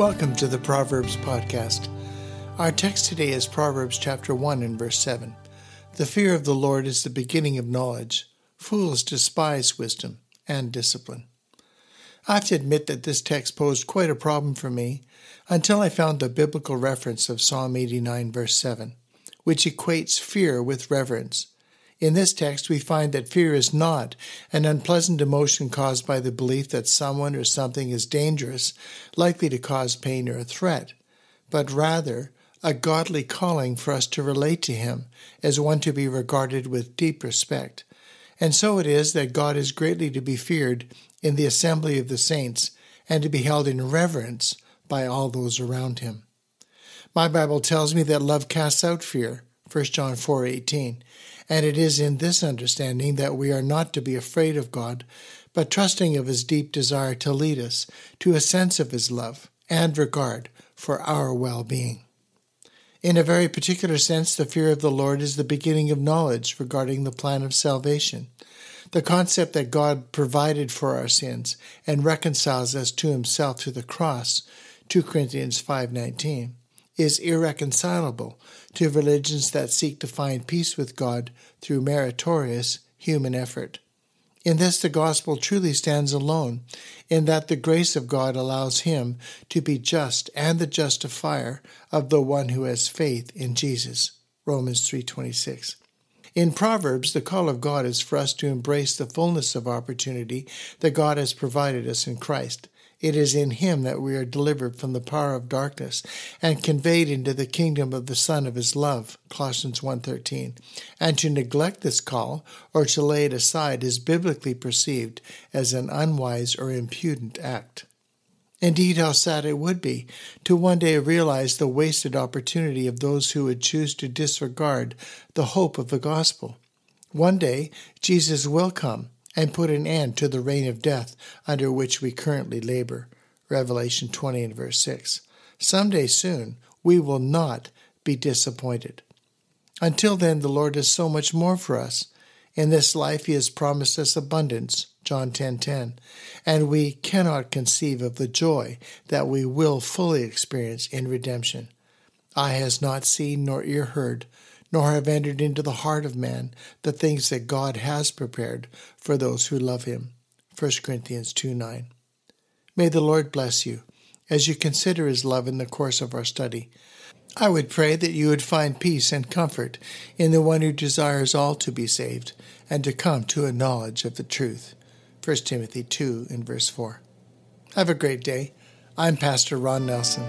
Welcome to the Proverbs Podcast. Our text today is Proverbs chapter 1 and verse 7. The fear of the Lord is the beginning of knowledge. Fools despise wisdom and discipline. I have to admit that this text posed quite a problem for me until I found the biblical reference of Psalm 89, verse 7, which equates fear with reverence. In this text, we find that fear is not an unpleasant emotion caused by the belief that someone or something is dangerous, likely to cause pain or a threat, but rather a godly calling for us to relate to Him as one to be regarded with deep respect. And so it is that God is greatly to be feared in the assembly of the saints and to be held in reverence by all those around Him. My Bible tells me that love casts out fear, 1 John 4:18. And it is in this understanding that we are not to be afraid of God, but trusting of his deep desire to lead us to a sense of his love and regard for our well-being. In a very particular sense, the fear of the Lord is the beginning of knowledge regarding the plan of salvation. The concept that God provided for our sins and reconciles us to himself through the cross, 2 Corinthians 5:19 is irreconcilable to religions that seek to find peace with God through meritorious human effort. In this, the gospel truly stands alone, in that the grace of God allows him to be just and the justifier of the one who has faith in Jesus. Romans 3:26. In Proverbs, the call of God is for us to embrace the fullness of opportunity that God has provided us in Christ. It is in him that we are delivered from the power of darkness and conveyed into the kingdom of the Son of his love, Colossians 1:13. And to neglect this call or to lay it aside is biblically perceived as an unwise or impudent act. Indeed, how sad it would be to one day realize the wasted opportunity of those who would choose to disregard the hope of the gospel. One day, Jesus will come and put an end to the reign of death under which we currently labor. Revelation 20 and verse 6. Someday soon, we will not be disappointed. Until then, the Lord has so much more for us. In this life, He has promised us abundance, John 10:10, 10, 10, and we cannot conceive of the joy that we will fully experience in redemption. Eye has not seen nor ear heard nor have entered into the heart of man the things that God has prepared for those who love him. 1 Corinthians 2 9. May the Lord bless you as you consider his love in the course of our study. I would pray that you would find peace and comfort in the one who desires all to be saved and to come to a knowledge of the truth. 1 Timothy 2 and verse 4. Have a great day. I'm Pastor Ron Nelson.